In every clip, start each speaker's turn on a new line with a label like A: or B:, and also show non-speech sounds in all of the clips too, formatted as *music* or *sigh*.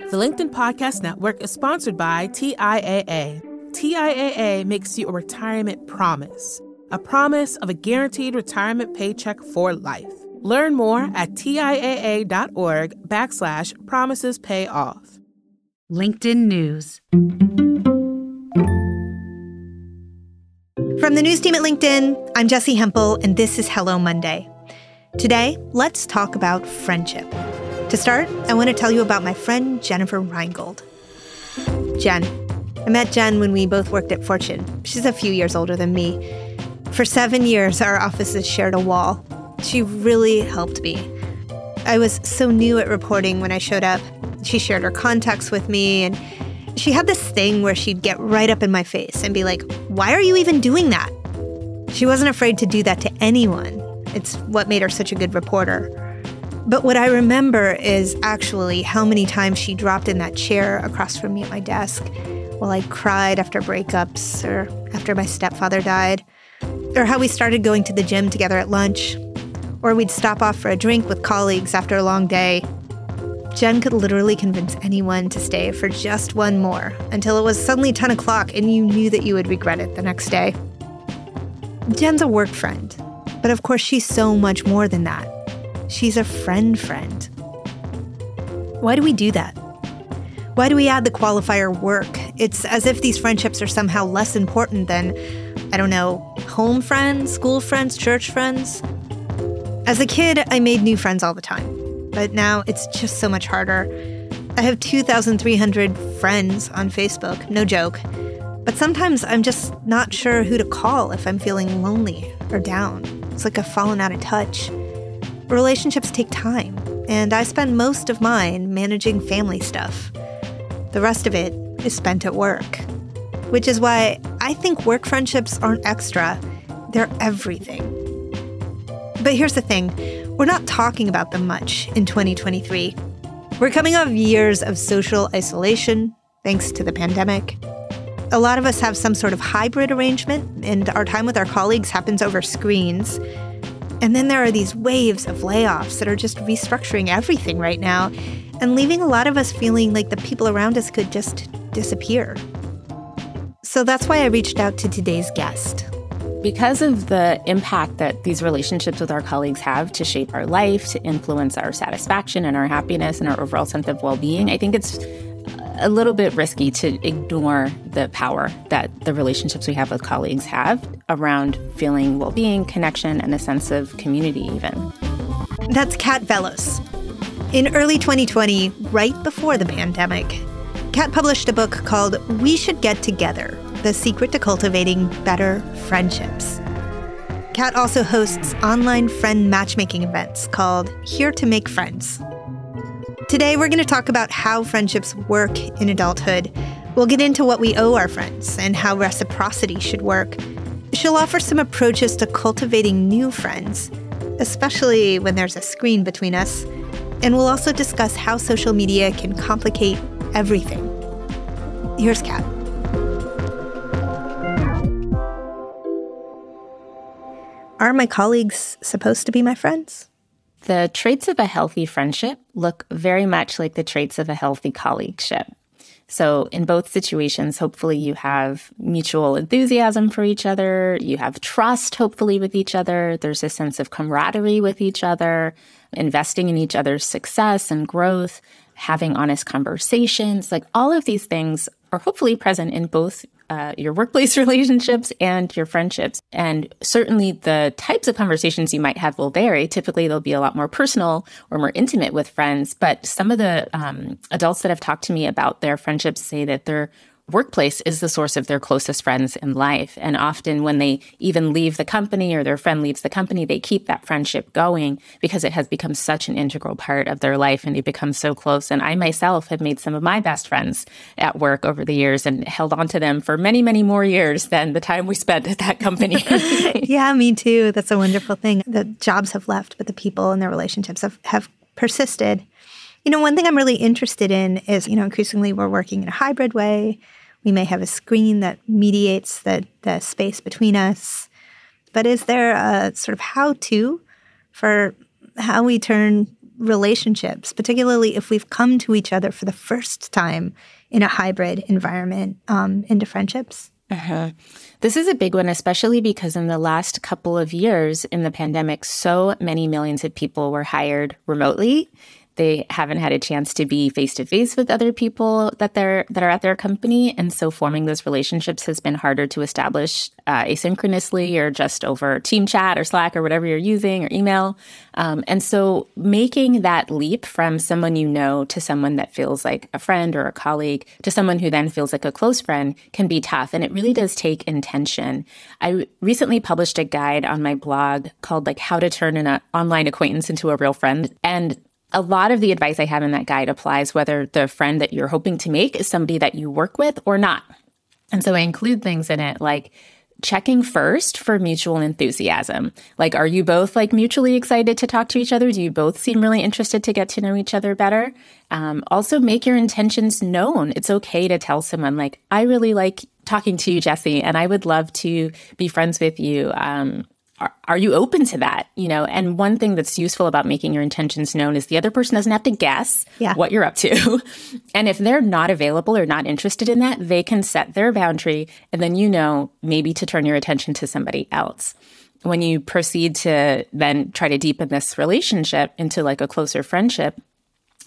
A: The LinkedIn Podcast Network is sponsored by TIAA. TIAA makes you a retirement promise, a promise of a guaranteed retirement paycheck for life. Learn more at TIAA.org backslash promises pay off.
B: LinkedIn News.
C: From the news team at LinkedIn, I'm Jessi Hempel, and this is Hello Monday. Today, let's talk about friendship. To start, I want to tell you about my friend Jennifer Reingold. Jen. I met Jen when we both worked at Fortune. She's a few years older than me. For seven years, our offices shared a wall. She really helped me. I was so new at reporting when I showed up. She shared her contacts with me, and she had this thing where she'd get right up in my face and be like, Why are you even doing that? She wasn't afraid to do that to anyone. It's what made her such a good reporter. But what I remember is actually how many times she dropped in that chair across from me at my desk while I cried after breakups or after my stepfather died, or how we started going to the gym together at lunch, or we'd stop off for a drink with colleagues after a long day. Jen could literally convince anyone to stay for just one more until it was suddenly 10 o'clock and you knew that you would regret it the next day. Jen's a work friend, but of course, she's so much more than that. She's a friend friend. Why do we do that? Why do we add the qualifier work? It's as if these friendships are somehow less important than, I don't know, home friends, school friends, church friends. As a kid, I made new friends all the time, but now it's just so much harder. I have 2,300 friends on Facebook, no joke. But sometimes I'm just not sure who to call if I'm feeling lonely or down. It's like I've fallen out of touch. Relationships take time, and I spend most of mine managing family stuff. The rest of it is spent at work. Which is why I think work friendships aren't extra, they're everything. But here's the thing we're not talking about them much in 2023. We're coming off years of social isolation, thanks to the pandemic. A lot of us have some sort of hybrid arrangement, and our time with our colleagues happens over screens. And then there are these waves of layoffs that are just restructuring everything right now and leaving a lot of us feeling like the people around us could just disappear. So that's why I reached out to today's guest.
D: Because of the impact that these relationships with our colleagues have to shape our life, to influence our satisfaction and our happiness and our overall sense of well being, I think it's a little bit risky to ignore the power that the relationships we have with colleagues have around feeling well being, connection, and a sense of community, even.
C: That's Kat Vellos. In early 2020, right before the pandemic, Kat published a book called We Should Get Together The Secret to Cultivating Better Friendships. Kat also hosts online friend matchmaking events called Here to Make Friends. Today, we're going to talk about how friendships work in adulthood. We'll get into what we owe our friends and how reciprocity should work. She'll offer some approaches to cultivating new friends, especially when there's a screen between us. And we'll also discuss how social media can complicate everything. Here's Kat. Are my colleagues supposed to be my friends?
D: The traits of a healthy friendship look very much like the traits of a healthy colleagueship. So, in both situations, hopefully you have mutual enthusiasm for each other, you have trust, hopefully, with each other, there's a sense of camaraderie with each other, investing in each other's success and growth, having honest conversations. Like all of these things are hopefully present in both uh, your workplace *laughs* relationships and your friendships. And certainly the types of conversations you might have will vary. Typically, they'll be a lot more personal or more intimate with friends. But some of the um, adults that have talked to me about their friendships say that they're workplace is the source of their closest friends in life. And often, when they even leave the company or their friend leaves the company, they keep that friendship going because it has become such an integral part of their life and they become so close. And I myself have made some of my best friends at work over the years and held on to them for many, many more years than the time we spent at that company. *laughs*
C: yeah, me too. That's a wonderful thing. The jobs have left, but the people and their relationships have, have persisted. You know, one thing I'm really interested in is, you know, increasingly we're working in a hybrid way. We may have a screen that mediates the, the space between us. But is there a sort of how to for how we turn relationships, particularly if we've come to each other for the first time in a hybrid environment um, into friendships?
D: Uh-huh. This is a big one, especially because in the last couple of years in the pandemic, so many millions of people were hired remotely they haven't had a chance to be face to face with other people that they're that are at their company, and so forming those relationships has been harder to establish uh, asynchronously or just over Team Chat or Slack or whatever you're using or email. Um, and so making that leap from someone you know to someone that feels like a friend or a colleague to someone who then feels like a close friend can be tough, and it really does take intention. I recently published a guide on my blog called like how to turn an uh, online acquaintance into a real friend, and a lot of the advice I have in that guide applies whether the friend that you're hoping to make is somebody that you work with or not. And so I include things in it like checking first for mutual enthusiasm. Like, are you both like mutually excited to talk to each other? Do you both seem really interested to get to know each other better? Um, also, make your intentions known. It's okay to tell someone, like, I really like talking to you, Jessi, and I would love to be friends with you. Um, are, are you open to that? You know, and one thing that's useful about making your intentions known is the other person doesn't have to guess yeah. what you're up to. *laughs* and if they're not available or not interested in that, they can set their boundary and then you know maybe to turn your attention to somebody else. When you proceed to then try to deepen this relationship into like a closer friendship,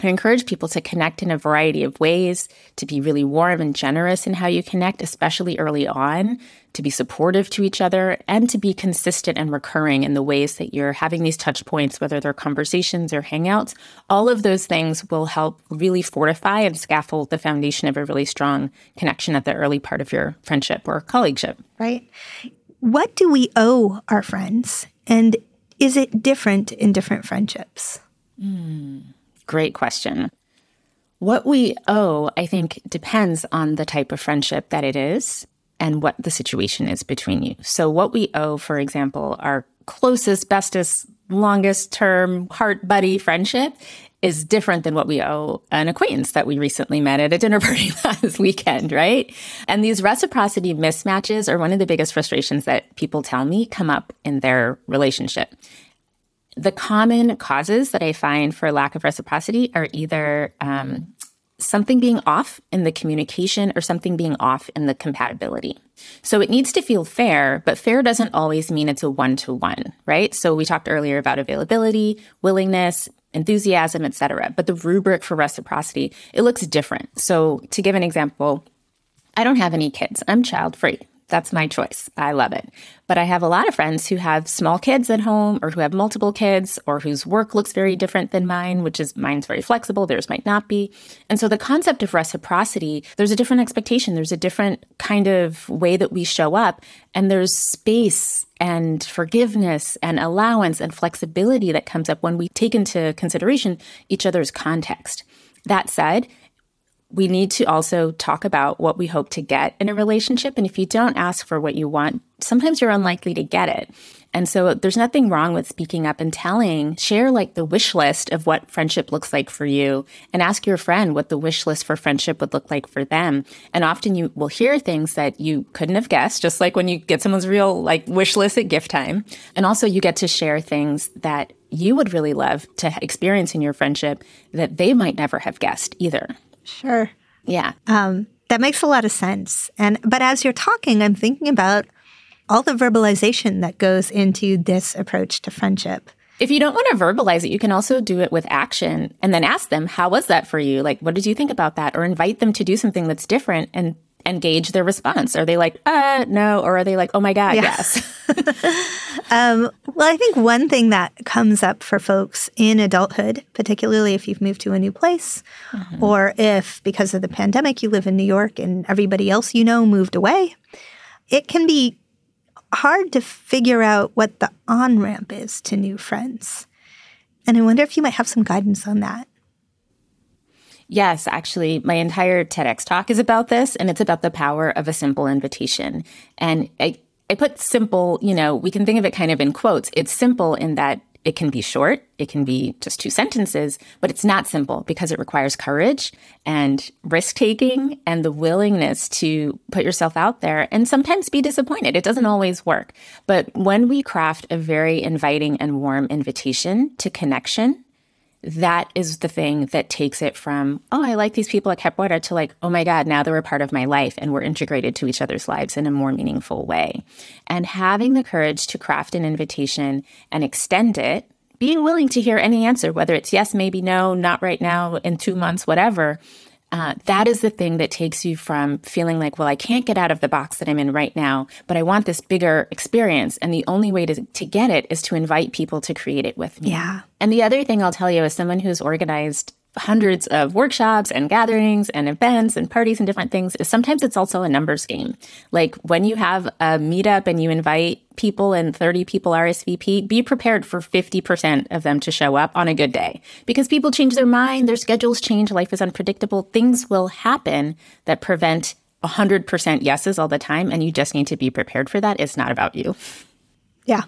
D: I encourage people to connect in a variety of ways, to be really warm and generous in how you connect, especially early on, to be supportive to each other, and to be consistent and recurring in the ways that you're having these touch points, whether they're conversations or hangouts. All of those things will help really fortify and scaffold the foundation of a really strong connection at the early part of your friendship or colleagueship.
C: Right. What do we owe our friends? And is it different in different friendships?
D: Mm. Great question. What we owe, I think, depends on the type of friendship that it is and what the situation is between you. So, what we owe, for example, our closest, bestest, longest term heart buddy friendship is different than what we owe an acquaintance that we recently met at a dinner *laughs* party last weekend, right? And these reciprocity mismatches are one of the biggest frustrations that people tell me come up in their relationship the common causes that I find for lack of reciprocity are either um, something being off in the communication or something being off in the compatibility. So it needs to feel fair, but fair doesn't always mean it's a one to one, right? So we talked earlier about availability, willingness, enthusiasm, etc. But the rubric for reciprocity, it looks different. So to give an example, I don't have any kids. I'm child free. That's my choice. I love it. But I have a lot of friends who have small kids at home or who have multiple kids or whose work looks very different than mine, which is mine's very flexible, theirs might not be. And so the concept of reciprocity, there's a different expectation, there's a different kind of way that we show up, and there's space and forgiveness and allowance and flexibility that comes up when we take into consideration each other's context. That said, we need to also talk about what we hope to get in a relationship. And if you don't ask for what you want, sometimes you're unlikely to get it. And so there's nothing wrong with speaking up and telling, share like the wish list of what friendship looks like for you and ask your friend what the wish list for friendship would look like for them. And often you will hear things that you couldn't have guessed, just like when you get someone's real like wish list at gift time. And also you get to share things that you would really love to experience in your friendship that they might never have guessed either.
C: Sure.
D: Yeah.
C: Um, that makes a lot of sense. And but as you're talking, I'm thinking about all the verbalization that goes into this approach to friendship.
D: If you don't want to verbalize it, you can also do it with action and then ask them, how was that for you? Like, what did you think about that? Or invite them to do something that's different and engage their response. Are they like, uh, no? Or are they like, oh my God, yeah. yes? *laughs* *laughs*
C: um, well, I think one thing that comes up for folks in adulthood, particularly if you've moved to a new place, mm-hmm. or if because of the pandemic you live in New York and everybody else you know moved away, it can be hard to figure out what the on ramp is to new friends. And I wonder if you might have some guidance on that.
D: Yes, actually, my entire TEDx talk is about this, and it's about the power of a simple invitation. And I, I put simple, you know, we can think of it kind of in quotes. It's simple in that it can be short, it can be just two sentences, but it's not simple because it requires courage and risk taking and the willingness to put yourself out there and sometimes be disappointed. It doesn't always work. But when we craft a very inviting and warm invitation to connection, that is the thing that takes it from, oh, I like these people at Capoeira to like, oh my God, now they're a part of my life and we're integrated to each other's lives in a more meaningful way. And having the courage to craft an invitation and extend it, being willing to hear any answer, whether it's yes, maybe no, not right now, in two months, whatever, uh, that is the thing that takes you from feeling like, well, I can't get out of the box that I'm in right now, but I want this bigger experience. And the only way to, to get it is to invite people to create it with me.
C: Yeah.
D: And the other thing I'll tell you, as someone who's organized hundreds of workshops and gatherings and events and parties and different things is sometimes it's also a numbers game. Like when you have a meetup and you invite people and 30 people RSVP, be prepared for 50% of them to show up on a good day because people change their mind, their schedules change, life is unpredictable. Things will happen that prevent 100% yeses all the time. And you just need to be prepared for that. It's not about you.
C: Yeah.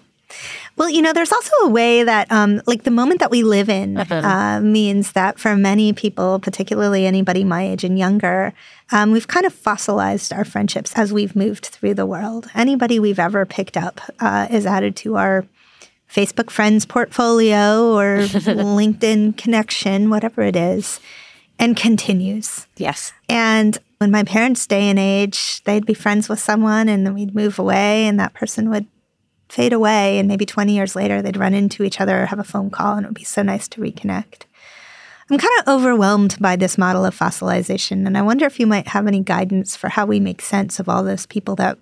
C: Well, you know, there's also a way that, um, like, the moment that we live in uh-huh. uh, means that for many people, particularly anybody my age and younger, um, we've kind of fossilized our friendships as we've moved through the world. Anybody we've ever picked up uh, is added to our Facebook friends portfolio or *laughs* LinkedIn connection, whatever it is, and continues.
D: Yes.
C: And when my parents' day and age, they'd be friends with someone and then we'd move away and that person would fade away. And maybe 20 years later, they'd run into each other or have a phone call, and it would be so nice to reconnect. I'm kind of overwhelmed by this model of fossilization. And I wonder if you might have any guidance for how we make sense of all those people that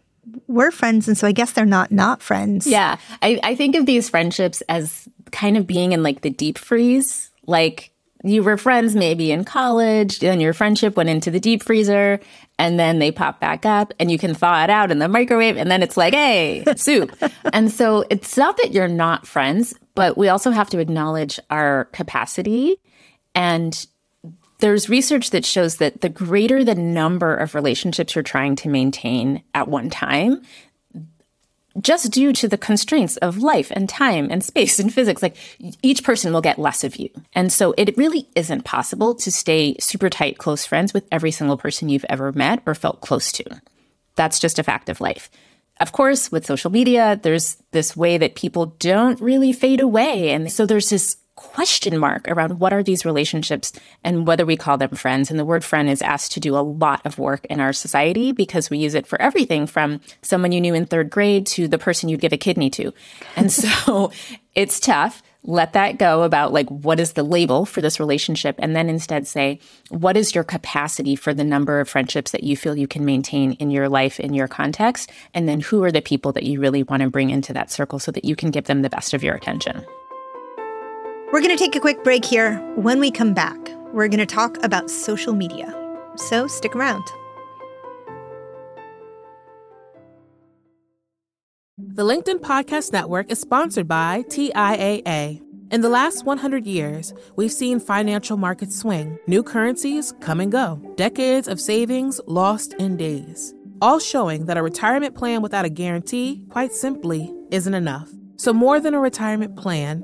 C: were friends. And so I guess they're not not friends.
D: Yeah. I, I think of these friendships as kind of being in like the deep freeze. Like you were friends maybe in college, and your friendship went into the deep freezer, and then they pop back up, and you can thaw it out in the microwave, and then it's like, hey, *laughs* soup. and so it's not that you're not friends, but we also have to acknowledge our capacity. And there's research that shows that the greater the number of relationships you're trying to maintain at one time, just due to the constraints of life and time and space and physics, like each person will get less of you. And so it really isn't possible to stay super tight, close friends with every single person you've ever met or felt close to. That's just a fact of life. Of course, with social media, there's this way that people don't really fade away. And so there's this question mark around what are these relationships and whether we call them friends. And the word friend is asked to do a lot of work in our society because we use it for everything from someone you knew in third grade to the person you'd give a kidney to. And so *laughs* it's tough. Let that go about like what is the label for this relationship and then instead say what is your capacity for the number of friendships that you feel you can maintain in your life in your context and then who are the people that you really want to bring into that circle so that you can give them the best of your attention.
C: We're going to take a quick break here. When we come back, we're going to talk about social media. So stick around.
A: The LinkedIn Podcast Network is sponsored by TIAA. In the last 100 years, we've seen financial markets swing, new currencies come and go, decades of savings lost in days, all showing that a retirement plan without a guarantee, quite simply, isn't enough. So, more than a retirement plan,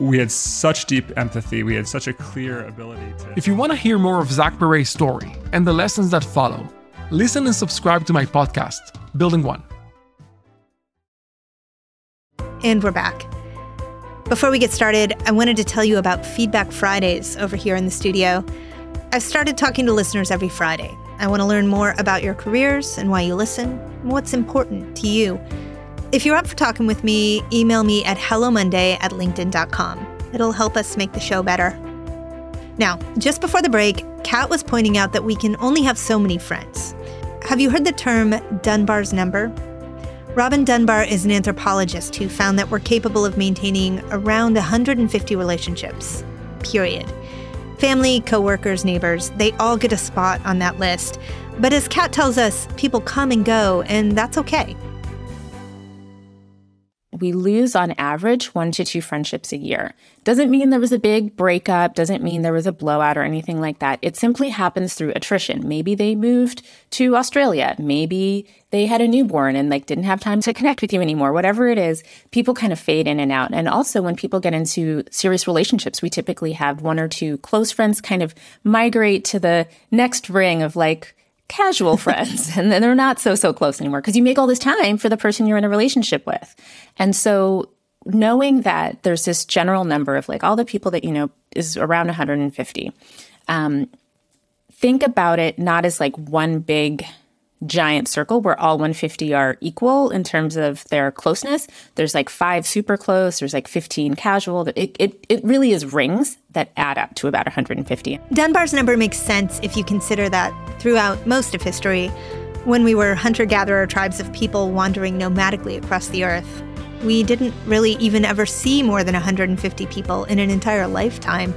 E: we had such deep empathy. We had such a clear ability to.
F: If you want to hear more of Zach Perret's story and the lessons that follow, listen and subscribe to my podcast, Building One.
C: And we're back. Before we get started, I wanted to tell you about Feedback Fridays over here in the studio. I've started talking to listeners every Friday. I want to learn more about your careers and why you listen and what's important to you. If you're up for talking with me, email me at hellomonday at linkedin.com. It'll help us make the show better. Now, just before the break, Kat was pointing out that we can only have so many friends. Have you heard the term Dunbar's number? Robin Dunbar is an anthropologist who found that we're capable of maintaining around 150 relationships, period. Family, coworkers, neighbors, they all get a spot on that list. But as Kat tells us, people come and go, and that's okay
D: we lose on average one to two friendships a year. Doesn't mean there was a big breakup, doesn't mean there was a blowout or anything like that. It simply happens through attrition. Maybe they moved to Australia, maybe they had a newborn and like didn't have time to connect with you anymore. Whatever it is, people kind of fade in and out. And also when people get into serious relationships, we typically have one or two close friends kind of migrate to the next ring of like casual *laughs* friends and then they're not so so close anymore because you make all this time for the person you're in a relationship with. And so knowing that there's this general number of like all the people that you know is around 150 um, think about it not as like one big giant circle where all 150 are equal in terms of their closeness. There's like five super close, there's like 15 casual. It, it, it really is rings that add up to about 150.
C: Dunbar's number makes sense if you consider that throughout most of history, when we were hunter gatherer tribes of people wandering nomadically across the earth, we didn't really even ever see more than 150 people in an entire lifetime.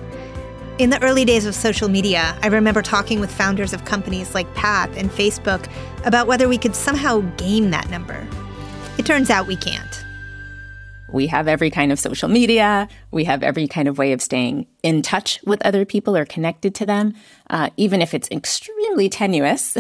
C: In the early days of social media, I remember talking with founders of companies like Path and Facebook about whether we could somehow game that number. It turns out we can't.
D: We have every kind of social media. We have every kind of way of staying in touch with other people or connected to them, uh, even if it's extremely tenuous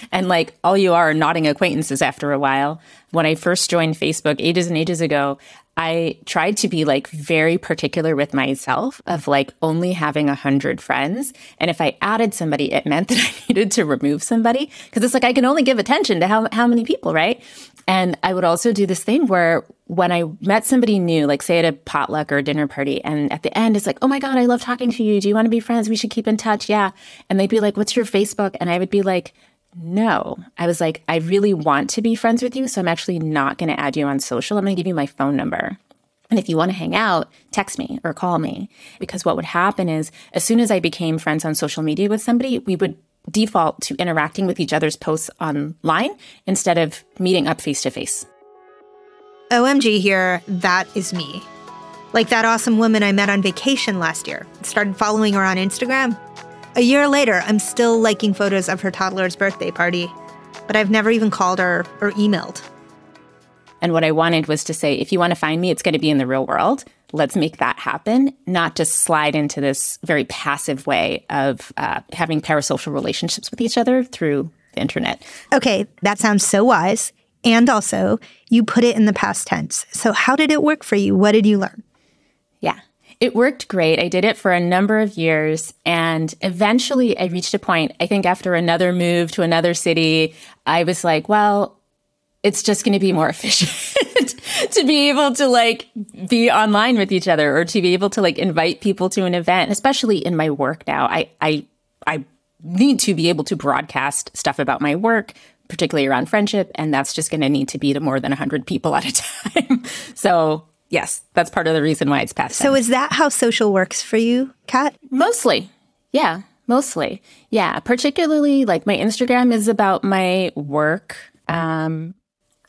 D: *laughs* and like all you are nodding acquaintances after a while. When I first joined Facebook ages and ages ago, I tried to be like very particular with myself of like only having a hundred friends. And if I added somebody, it meant *laughs* that I needed to remove somebody because it's like I can only give attention to how, how many people, right? And I would also do this thing where when I met somebody new, like say at a potluck or a dinner party, and at the end it's like, oh my God, I love talking to you. Do you want to be friends? We should keep in touch. Yeah. And they'd be like, what's your Facebook? And I would be like, no. I was like, I really want to be friends with you, so I'm actually not going to add you on social. I'm going to give you my phone number. And if you want to hang out, text me or call me. Because what would happen is, as soon as I became friends on social media with somebody, we would default to interacting with each other's posts online instead of meeting up face to face.
C: OMG here, that is me. Like that awesome woman I met on vacation last year. Started following her on Instagram. A year later, I'm still liking photos of her toddler's birthday party, but I've never even called her or emailed.
D: And what I wanted was to say, if you want to find me, it's going to be in the real world. Let's make that happen, not just slide into this very passive way of uh, having parasocial relationships with each other through the internet.
C: Okay, that sounds so wise. And also, you put it in the past tense. So, how did it work for you? What did you learn?
D: Yeah. It worked great. I did it for a number of years. And eventually I reached a point, I think after another move to another city, I was like, well, it's just going to be more *laughs* efficient to be able to like be online with each other or to be able to like invite people to an event, especially in my work now. I, I, I need to be able to broadcast stuff about my work, particularly around friendship. And that's just going to need to be to more than 100 people at a *laughs* time. so Yes, that's part of the reason why it's past.
C: So is that how social works for you, Kat?
D: Mostly. Yeah, mostly. Yeah, particularly like my Instagram is about my work. Um,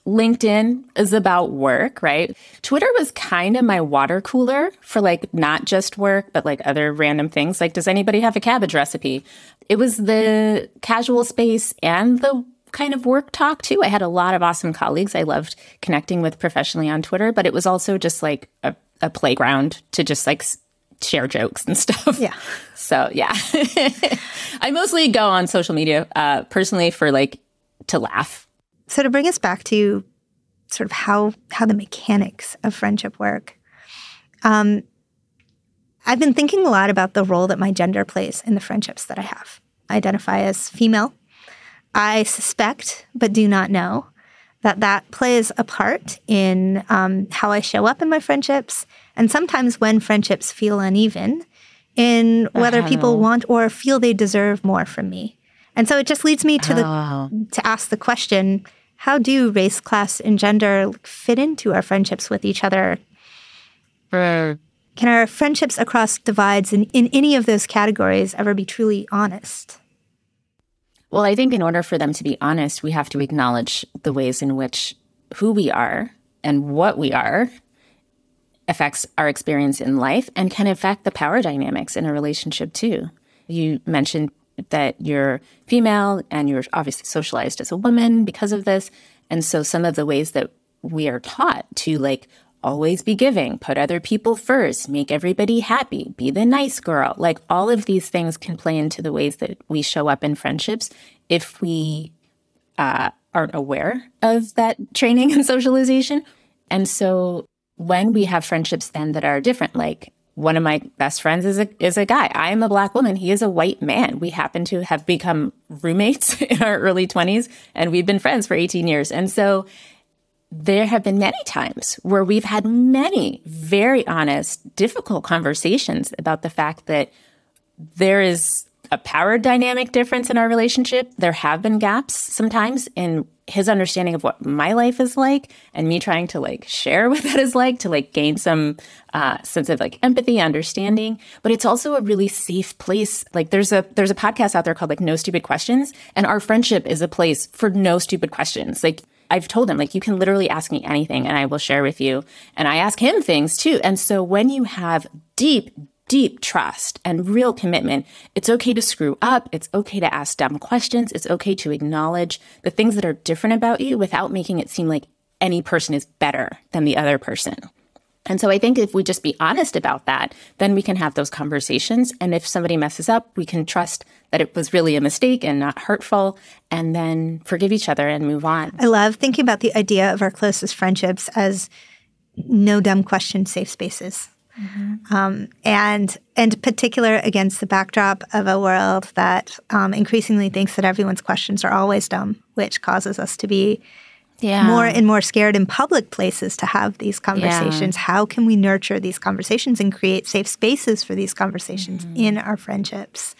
D: LinkedIn is about work, right? Twitter was kind of my water cooler for like not just work, but like other random things. Like, does anybody have a cabbage recipe? It was the casual space and the kind of work talk too. I had a lot of awesome colleagues I loved connecting with professionally on Twitter, but it was also just like a, a playground to just like share jokes and *laughs* stuff.
C: Yeah.
D: So yeah, *laughs* I mostly go on social media uh, personally for like to laugh.
C: So to bring us back to sort of how how the mechanics of friendship work, um, I've been thinking a lot about the role that my gender plays in the friendships that I have. I identify as female I suspect, but do not know, that that plays a part in um, how I show up in my friendships, and sometimes when friendships feel uneven, in whether people want or feel they deserve more from me. And so it just leads me to the oh. to ask the question: how do race, class, and gender fit into our friendships with each other? Can our friendships across divides in, in any of those categories ever be truly honest?
D: Well, I think in order for them to be honest, we have to acknowledge the ways in which who we are and what we are affects our experience in life and can affect the power dynamics in a relationship too. You mentioned that you're female and you're obviously socialized as a woman because of this. And so some of the ways that we are taught to like always be giving, put other people first, make everybody happy, be the nice girl. Like all of these things can play into the ways that we show up in friendships if we uh, aren't aware of that training *laughs* and socialization. And so when we have friendships then that are different, like one of my best friends is a is a guy. I am a black woman. He is a white man. We happen to have become roommates *laughs* in our early 20s and we've been friends for 18 years. And so there have been many times where we've had many very honest, difficult conversations about the fact that there is a power dynamic difference in our relationship. There have been gaps sometimes in his understanding of what my life is like and me trying to like share *laughs* what that is like to like gain some uh, sense of like empathy understanding. But it's also a really safe place. Like there's a there's a podcast out there called like no stupid questions and our friendship is a place for no stupid questions. Like I've told him, like, you can literally ask me anything and I will share with you. And I ask him things too. And so when you have deep, deep trust and real commitment, it's okay to screw up. It's okay to ask dumb questions. It's okay to acknowledge the things that are different about you without making it seem like any person is better than the other person. And so I think if we just be honest about that, then we can have those conversations. And if somebody messes up, we can trust that it was really a mistake and not hurtful, and then forgive each other and move on.
C: I love thinking about the idea of our closest friendships as no dumb question safe spaces. Mm-hmm. Um, and and particular against the backdrop of a world that um, increasingly thinks that everyone's questions are always dumb, which causes us to be yeah. more and more scared in public places to have these conversations. Yeah. How can we nurture these conversations and create safe spaces for these conversations mm-hmm. in our friendships?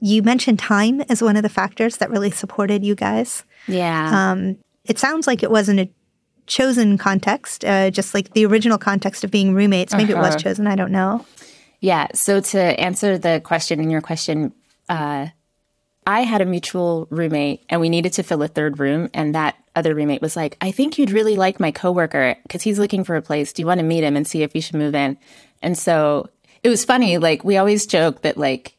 C: You mentioned time as one of the factors that really supported you guys.
D: Yeah. Um,
C: it sounds like it wasn't a chosen context, uh, just like the original context of being roommates. Maybe uh-huh. it was uh-huh. chosen. I don't know.
D: Yeah. So to answer the question in your question, uh, I had a mutual roommate and we needed to fill a third room. And that other roommate was like, I think you'd really like my coworker because he's looking for a place. Do you want to meet him and see if you should move in? And so it was funny. Like, we always joke that, like,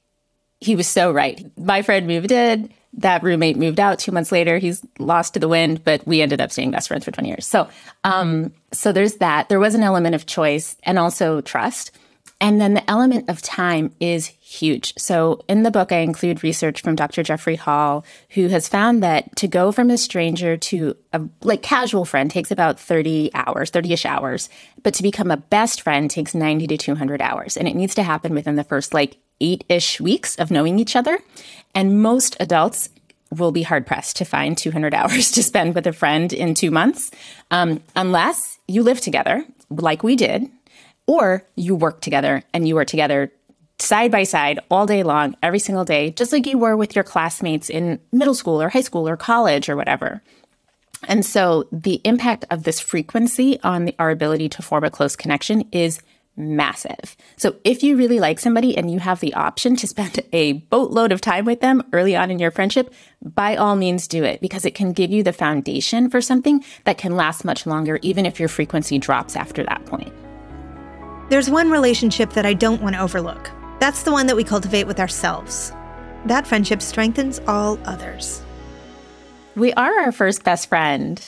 D: he was so right. My friend moved in that roommate moved out two months later. He's lost to the wind, but we ended up staying best friends for 20 years. So, um, so there's that. There was an element of choice and also trust. And then the element of time is huge. So in the book, I include research from Dr. Jeffrey Hall, who has found that to go from a stranger to a like casual friend takes about 30 hours, 30-ish hours, but to become a best friend takes 90 to 200 hours. And it needs to happen within the first like eight-ish weeks of knowing each other. And most adults will be hard pressed to find 200 *laughs* hours to spend with a friend in two months, um, unless you live together, like we did, or you work together and you are together side by side all day long, every single day, just like you were with your classmates in middle school or high school or college or whatever. And so the impact of this frequency on the, our ability to form a close connection is massive. So if you really like somebody and you have the option to spend *laughs* a boatload of time with them early on in your friendship, by all means do it because it can give you the foundation for something that can last much longer, even if your frequency drops after that point.
C: There's one relationship that I don't want to overlook. That's the one that we cultivate with ourselves. That friendship strengthens all others.
D: We are our first best friend.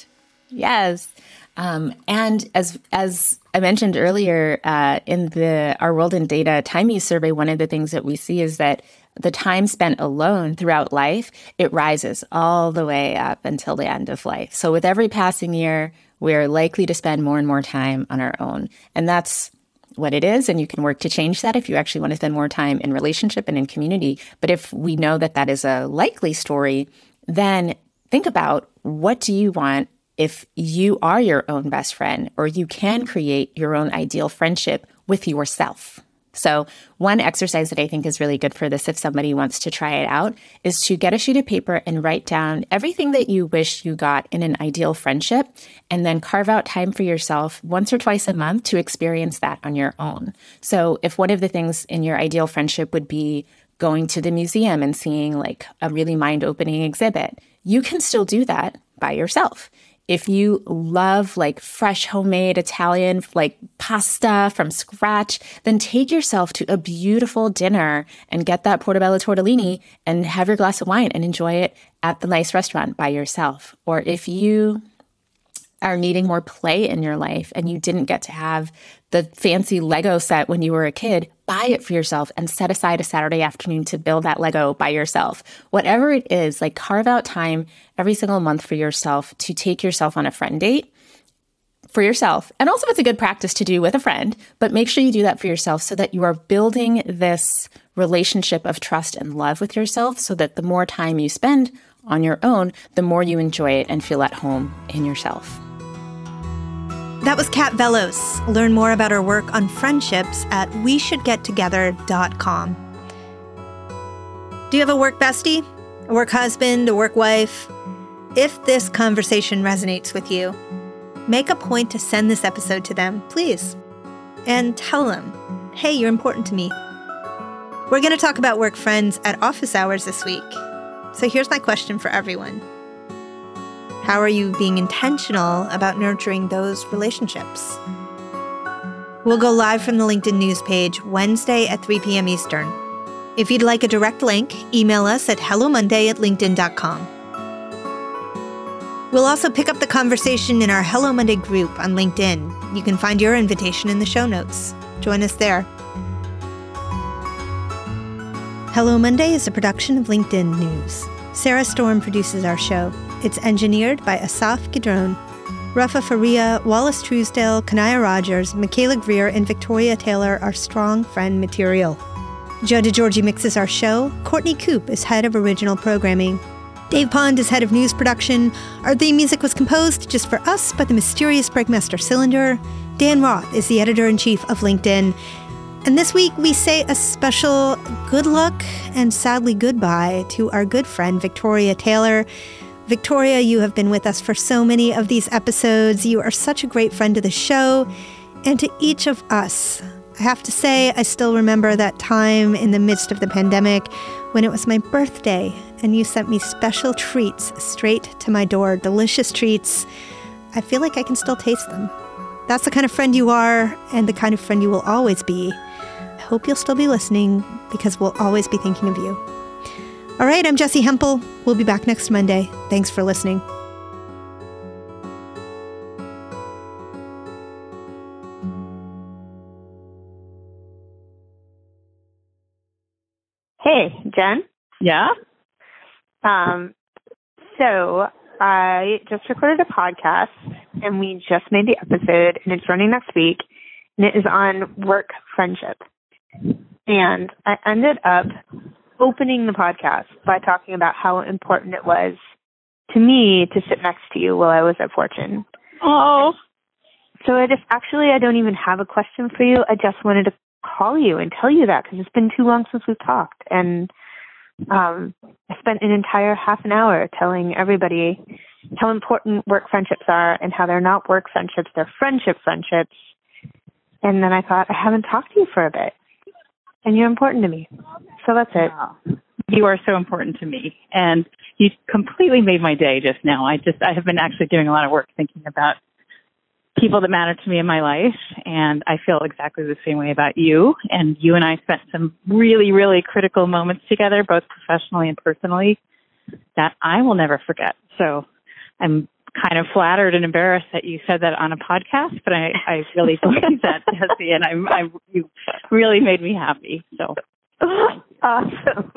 D: Yes. Um, and as as I mentioned earlier, uh, in the Our World in Data Time Use survey, one of the things that we see is that the time spent alone throughout life it rises all the way up until the end of life. So with every passing year, we're likely to spend more and more time on our own, and that's what it is and you can work to change that if you actually want to spend more time in relationship and in community but if we know that that is a likely story then think about what do you want if you are your own best friend or you can create your own ideal friendship with yourself. So, one exercise that I think is really good for this if somebody wants to try it out is to get a sheet of paper and write down everything that you wish you got in an ideal friendship, and then carve out time for yourself once or twice a month to experience that on your own. So, if one of the things in your ideal friendship would be going to the museum and seeing like a really mind opening exhibit, you can still do that by yourself. If you love like fresh homemade Italian, like pasta from scratch, then take yourself to a beautiful dinner and get that portobello tortellini and have your glass of wine and enjoy it at the nice restaurant by yourself. Or if you are needing more play in your life and you didn't get to have the fancy Lego set when you were a kid, buy it for yourself and set aside a Saturday afternoon to build that Lego by yourself. Whatever it is, like carve out time every single month for yourself to take yourself on a friend date for yourself. And also, it's a good practice to do with a friend, but make sure you do that for yourself so that you are building this relationship of trust and love with yourself so that the more time you spend on your own, the more you enjoy it and feel at home in yourself.
C: That was Kat Vellos. Learn more about her work on friendships at weshouldgettogether.com. Do you have a work bestie, a work husband, a work wife? If this conversation resonates with you, make a point to send this episode to them, please. And tell them, hey, you're important to me. We're going to talk about work friends at office hours this week. So here's my question for everyone how are you being intentional about nurturing those relationships? We'll go live from the LinkedIn news page Wednesday at 3 p.m. Eastern. If you'd like a direct link, email us at hellomonday at linkedin.com. We'll also pick up the conversation in our Hello Monday group on LinkedIn. You can find your invitation in the show notes. Join us there. Hello Monday is a production of LinkedIn News. Sarah Storm produces our show. It's engineered by Asaf Gidron. Rafa Faria, Wallace Truesdale, Kanaya Rogers, Michaela Greer, and Victoria Taylor are strong friend material. Joe DeGiorgi mixes our show. Courtney Coop is head of original programming. Dave Pond is head of news production. Our theme music was composed just for us by the mysterious Breakmaster Cylinder. Dan Roth is the editor in chief of LinkedIn. And this week we say a special good luck and sadly goodbye to our good friend Victoria Taylor. Victoria, you have been with us for so many of these episodes. You are such a great friend to the show and to each of us. I have to say, I still remember that time in the midst of the pandemic when it was my birthday and you sent me special treats straight to my door, delicious treats. I feel like I can still taste them. That's the kind of friend you are and the kind of friend you will always be. I hope you'll still be listening because we'll always be thinking of you. All right, I'm Jessi Hempel. We'll be back next Monday. Thanks for listening.
G: Hey, Jen.
H: Yeah.
G: Um, so I just recorded a podcast and we just made the episode and it's running next week and it is on work friendship. And I ended up opening the podcast by talking about how important it was to me to sit next to you while I was at Fortune.
H: Oh.
G: So I just actually I don't even have a question for you. I just wanted to call you and tell you that because it's been too long since we've talked and um I spent an entire half an hour telling everybody how important work friendships are and how they're not work friendships, they're friendship friendships. And then I thought I haven't talked to you for a bit and you're important to me. So that's it.
H: You are so important to me, and you completely made my day just now. I just I have been actually doing a lot of work thinking about people that matter to me in my life, and I feel exactly the same way about you. And you and I spent some really, really critical moments together, both professionally and personally, that I will never forget. So I'm kind of flattered and embarrassed that you said that on a podcast, but I, I really *laughs* believe that, Jessi, and I'm, I, you really made me happy. So *laughs*
G: awesome.